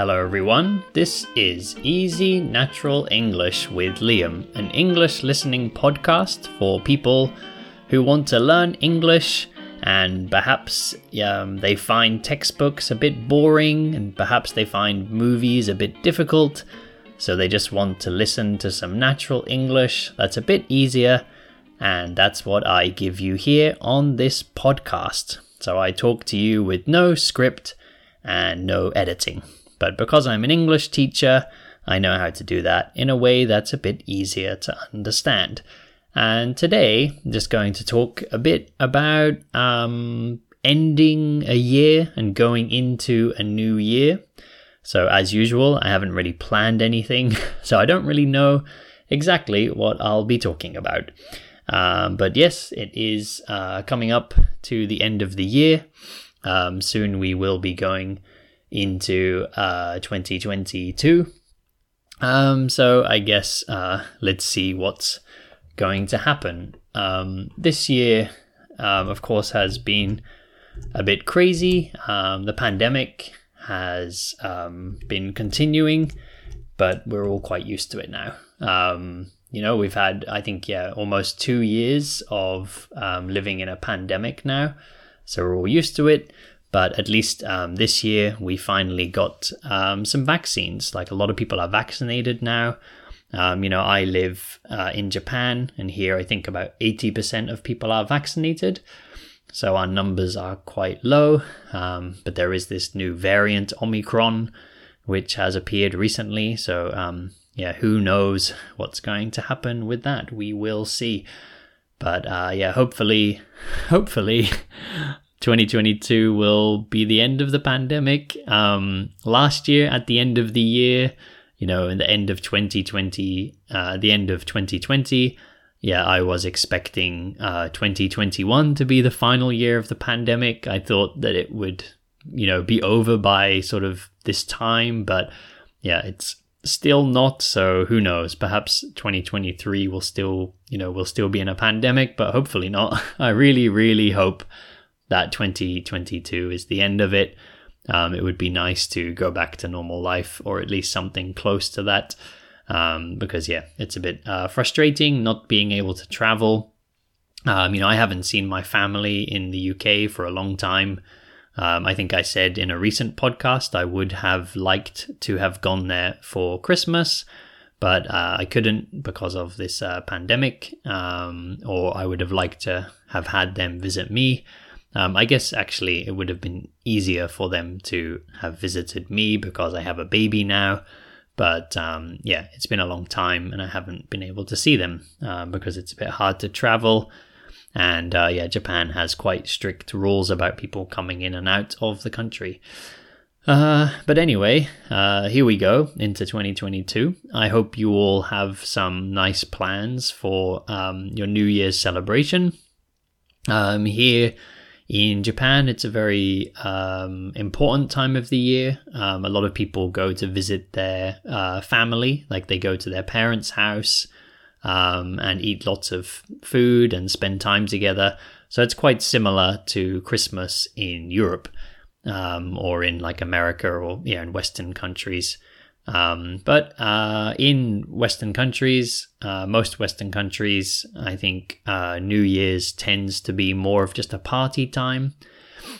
Hello, everyone. This is Easy Natural English with Liam, an English listening podcast for people who want to learn English and perhaps um, they find textbooks a bit boring and perhaps they find movies a bit difficult. So they just want to listen to some natural English that's a bit easier. And that's what I give you here on this podcast. So I talk to you with no script and no editing. But because I'm an English teacher, I know how to do that in a way that's a bit easier to understand. And today, I'm just going to talk a bit about um, ending a year and going into a new year. So, as usual, I haven't really planned anything, so I don't really know exactly what I'll be talking about. Um, but yes, it is uh, coming up to the end of the year. Um, soon we will be going into uh, 2022. Um, so I guess uh, let's see what's going to happen. Um, this year, um, of course, has been a bit crazy. Um, the pandemic has um, been continuing, but we're all quite used to it now. Um, you know, we've had, I think, yeah, almost two years of living in a pandemic now. So we're all used to it. But at least um, this year, we finally got um, some vaccines. Like a lot of people are vaccinated now. Um, you know, I live uh, in Japan, and here I think about 80% of people are vaccinated. So our numbers are quite low. Um, but there is this new variant, Omicron, which has appeared recently. So, um, yeah, who knows what's going to happen with that? We will see. But uh, yeah, hopefully, hopefully, 2022 will be the end of the pandemic. Um, last year, at the end of the year, you know, in the end of 2020, uh, the end of 2020, yeah, I was expecting uh, 2021 to be the final year of the pandemic. I thought that it would, you know, be over by sort of this time, but yeah, it's still not. So who knows? Perhaps 2023 will still, you know, will still be in a pandemic, but hopefully not. I really, really hope that 2022 is the end of it. Um, it would be nice to go back to normal life or at least something close to that. Um, because, yeah, it's a bit uh, frustrating not being able to travel. Um, you know, I haven't seen my family in the UK for a long time. Um, I think I said in a recent podcast I would have liked to have gone there for Christmas, but uh, I couldn't because of this uh, pandemic, um, or I would have liked to have had them visit me. Um, I guess actually it would have been easier for them to have visited me because I have a baby now. But um, yeah, it's been a long time and I haven't been able to see them uh, because it's a bit hard to travel. And uh, yeah, Japan has quite strict rules about people coming in and out of the country. Uh, but anyway, uh, here we go into 2022. I hope you all have some nice plans for um, your New Year's celebration. Um, here in Japan, it's a very um, important time of the year. Um, a lot of people go to visit their uh, family, like they go to their parents' house um, and eat lots of food and spend time together. So it's quite similar to Christmas in Europe um, or in like America or yeah, in Western countries. Um, but uh, in Western countries, uh, most Western countries, I think uh, New Year's tends to be more of just a party time.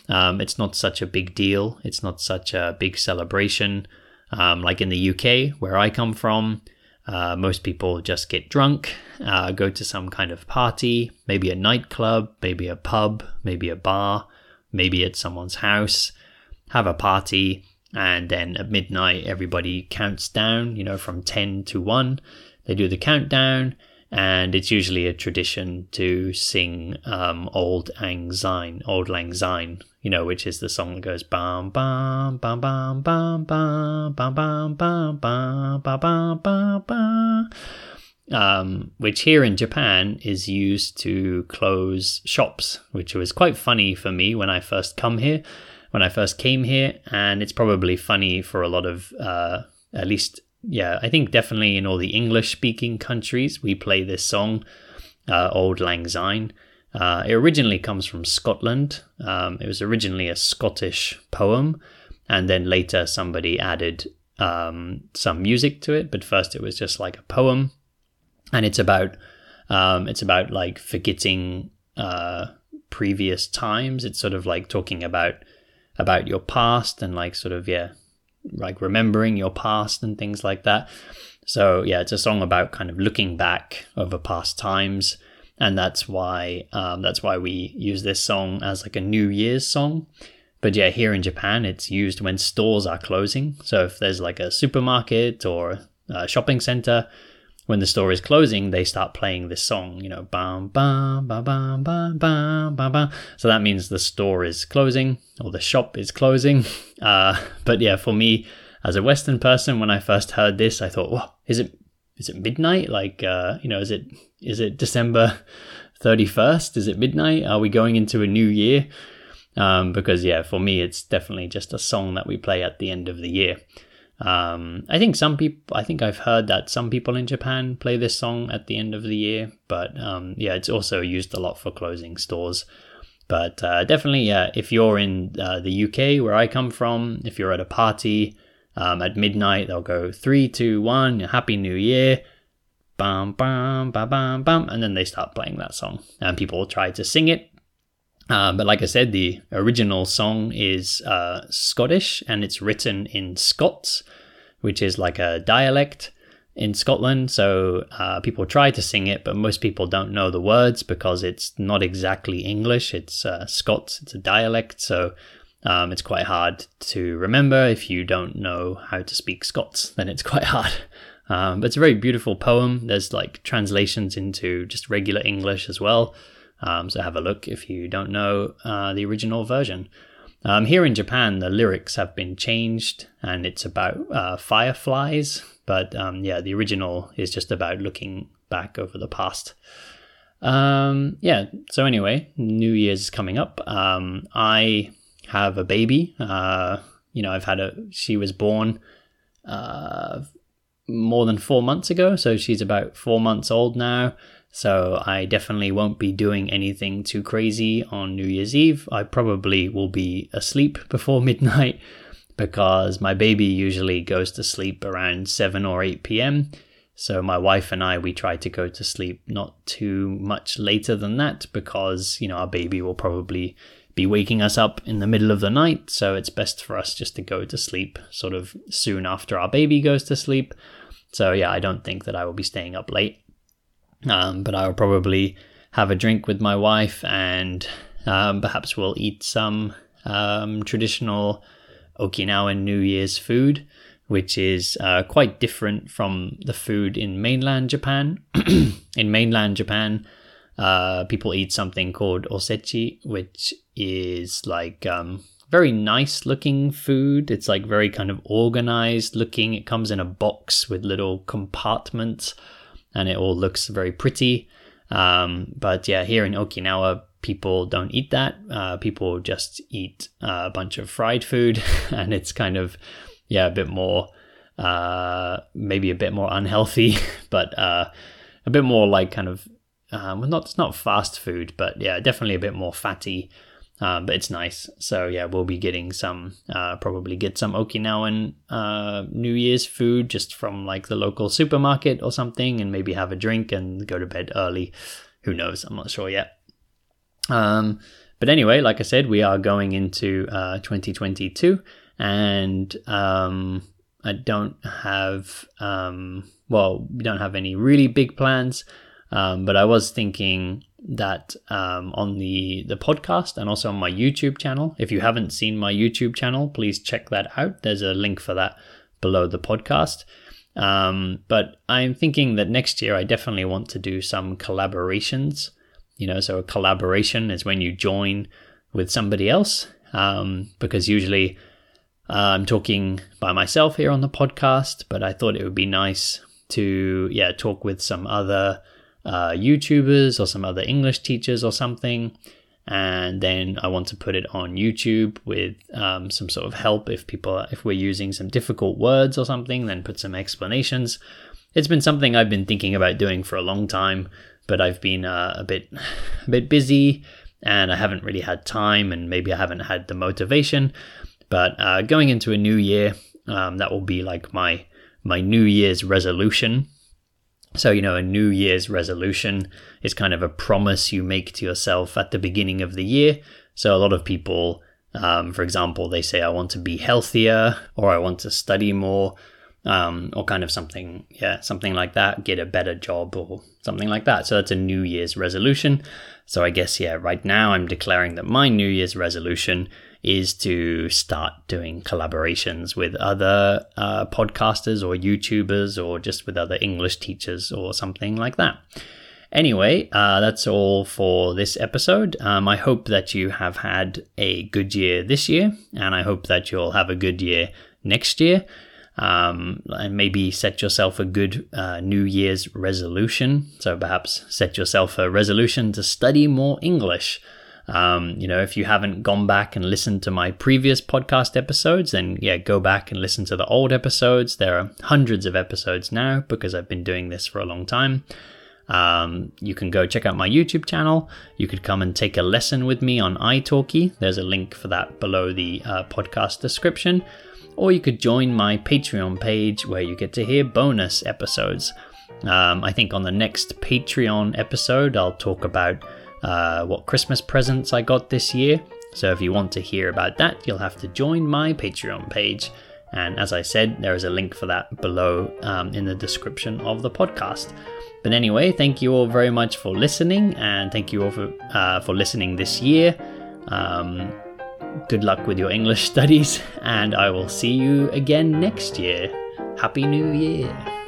Um, it's not such a big deal. It's not such a big celebration. Um, like in the UK, where I come from, uh, most people just get drunk, uh, go to some kind of party, maybe a nightclub, maybe a pub, maybe a bar, maybe at someone's house, have a party and then at midnight everybody counts down you know from 10 to 1 they do the countdown and it's usually a tradition to sing um, Auld Lang Syne, Auld Lang Syne, you know, which is the song that goes bam bam bam bam bam bam bam bam bam bam bam bam bam. Um, which here in Japan is used to close shops, which was quite funny for me when I first come here when I first came here, and it's probably funny for a lot of, uh, at least, yeah, I think definitely in all the English speaking countries, we play this song, uh, Auld Lang Syne. Uh, it originally comes from Scotland. Um, it was originally a Scottish poem, and then later somebody added um, some music to it. But first, it was just like a poem, and it's about um, it's about like forgetting uh, previous times. It's sort of like talking about about your past and like sort of yeah, like remembering your past and things like that. So yeah, it's a song about kind of looking back over past times, and that's why um, that's why we use this song as like a New Year's song. But yeah, here in Japan, it's used when stores are closing. So if there's like a supermarket or a shopping center, when the store is closing, they start playing this song, you know, bam, bam, bam, bam, bam, bam, bam, bam. So that means the store is closing or the shop is closing. Uh, but yeah, for me, as a Western person, when I first heard this, I thought, "What is it? Is it midnight? Like, uh, you know, is it is it December thirty first? Is it midnight? Are we going into a new year?" Um, because yeah, for me, it's definitely just a song that we play at the end of the year. Um, I think some people, I think I've heard that some people in Japan play this song at the end of the year, but um, yeah, it's also used a lot for closing stores. But uh, definitely, yeah, if you're in uh, the UK where I come from, if you're at a party um, at midnight, they'll go three, two, one, Happy New Year, bam, bam, bam, bam, bam, and then they start playing that song, and people will try to sing it. Uh, but like I said, the original song is uh, Scottish and it's written in Scots, which is like a dialect in Scotland. So uh, people try to sing it, but most people don't know the words because it's not exactly English. It's uh, Scots, it's a dialect. So um, it's quite hard to remember. If you don't know how to speak Scots, then it's quite hard. Um, but it's a very beautiful poem. There's like translations into just regular English as well. Um, so have a look if you don't know uh, the original version. Um, here in Japan, the lyrics have been changed and it's about uh, fireflies. But um, yeah, the original is just about looking back over the past. Um, yeah, so anyway, New Year's coming up. Um, I have a baby. Uh, you know, I've had a, she was born uh, more than four months ago. So she's about four months old now. So I definitely won't be doing anything too crazy on New Year's Eve. I probably will be asleep before midnight because my baby usually goes to sleep around 7 or 8 p.m. So my wife and I we try to go to sleep not too much later than that because, you know, our baby will probably be waking us up in the middle of the night, so it's best for us just to go to sleep sort of soon after our baby goes to sleep. So yeah, I don't think that I will be staying up late. Um, but I'll probably have a drink with my wife and um, perhaps we'll eat some um, traditional Okinawan New Year's food, which is uh, quite different from the food in mainland Japan. in mainland Japan, uh, people eat something called osechi, which is like um, very nice looking food. It's like very kind of organized looking. It comes in a box with little compartments and it all looks very pretty. Um, but yeah, here in Okinawa, people don't eat that. Uh, people just eat uh, a bunch of fried food, and it's kind of yeah a bit more uh, maybe a bit more unhealthy, but uh, a bit more like kind of um, not it's not fast food, but yeah, definitely a bit more fatty um, but it's nice. So yeah, we'll be getting some, uh, probably get some Okinawan uh, New Year's food just from like the local supermarket or something, and maybe have a drink and go to bed early. Who knows? I'm not sure yet. Um, but anyway, like I said, we are going into uh, 2022, and um, I don't have, um, well, we don't have any really big plans. Um, but I was thinking that um, on the the podcast and also on my YouTube channel. If you haven't seen my YouTube channel, please check that out. There's a link for that below the podcast. Um, but I'm thinking that next year I definitely want to do some collaborations. You know, so a collaboration is when you join with somebody else, um, because usually uh, I'm talking by myself here on the podcast. But I thought it would be nice to yeah talk with some other uh, YouTubers or some other English teachers or something. And then I want to put it on YouTube with um, some sort of help if people, if we're using some difficult words or something, then put some explanations. It's been something I've been thinking about doing for a long time, but I've been uh, a bit, a bit busy, and I haven't really had time, and maybe I haven't had the motivation. But uh, going into a new year, um, that will be like my my New Year's resolution. So, you know, a New Year's resolution is kind of a promise you make to yourself at the beginning of the year. So, a lot of people, um, for example, they say, I want to be healthier or I want to study more. Um, or kind of something, yeah, something like that, get a better job or something like that. So that's a New Year's resolution. So I guess, yeah, right now I'm declaring that my New Year's resolution is to start doing collaborations with other uh, podcasters or YouTubers or just with other English teachers or something like that. Anyway, uh, that's all for this episode. Um, I hope that you have had a good year this year, and I hope that you'll have a good year next year. Um, and maybe set yourself a good uh, New Year's resolution. So perhaps set yourself a resolution to study more English. Um, you know, if you haven't gone back and listened to my previous podcast episodes, then yeah, go back and listen to the old episodes. There are hundreds of episodes now because I've been doing this for a long time. Um, you can go check out my YouTube channel. You could come and take a lesson with me on italki. There's a link for that below the uh, podcast description. Or you could join my Patreon page where you get to hear bonus episodes. Um, I think on the next Patreon episode, I'll talk about uh, what Christmas presents I got this year. So if you want to hear about that, you'll have to join my Patreon page. And as I said, there is a link for that below um, in the description of the podcast. But anyway, thank you all very much for listening, and thank you all for uh, for listening this year. Um, good luck with your English studies, and I will see you again next year. Happy New Year!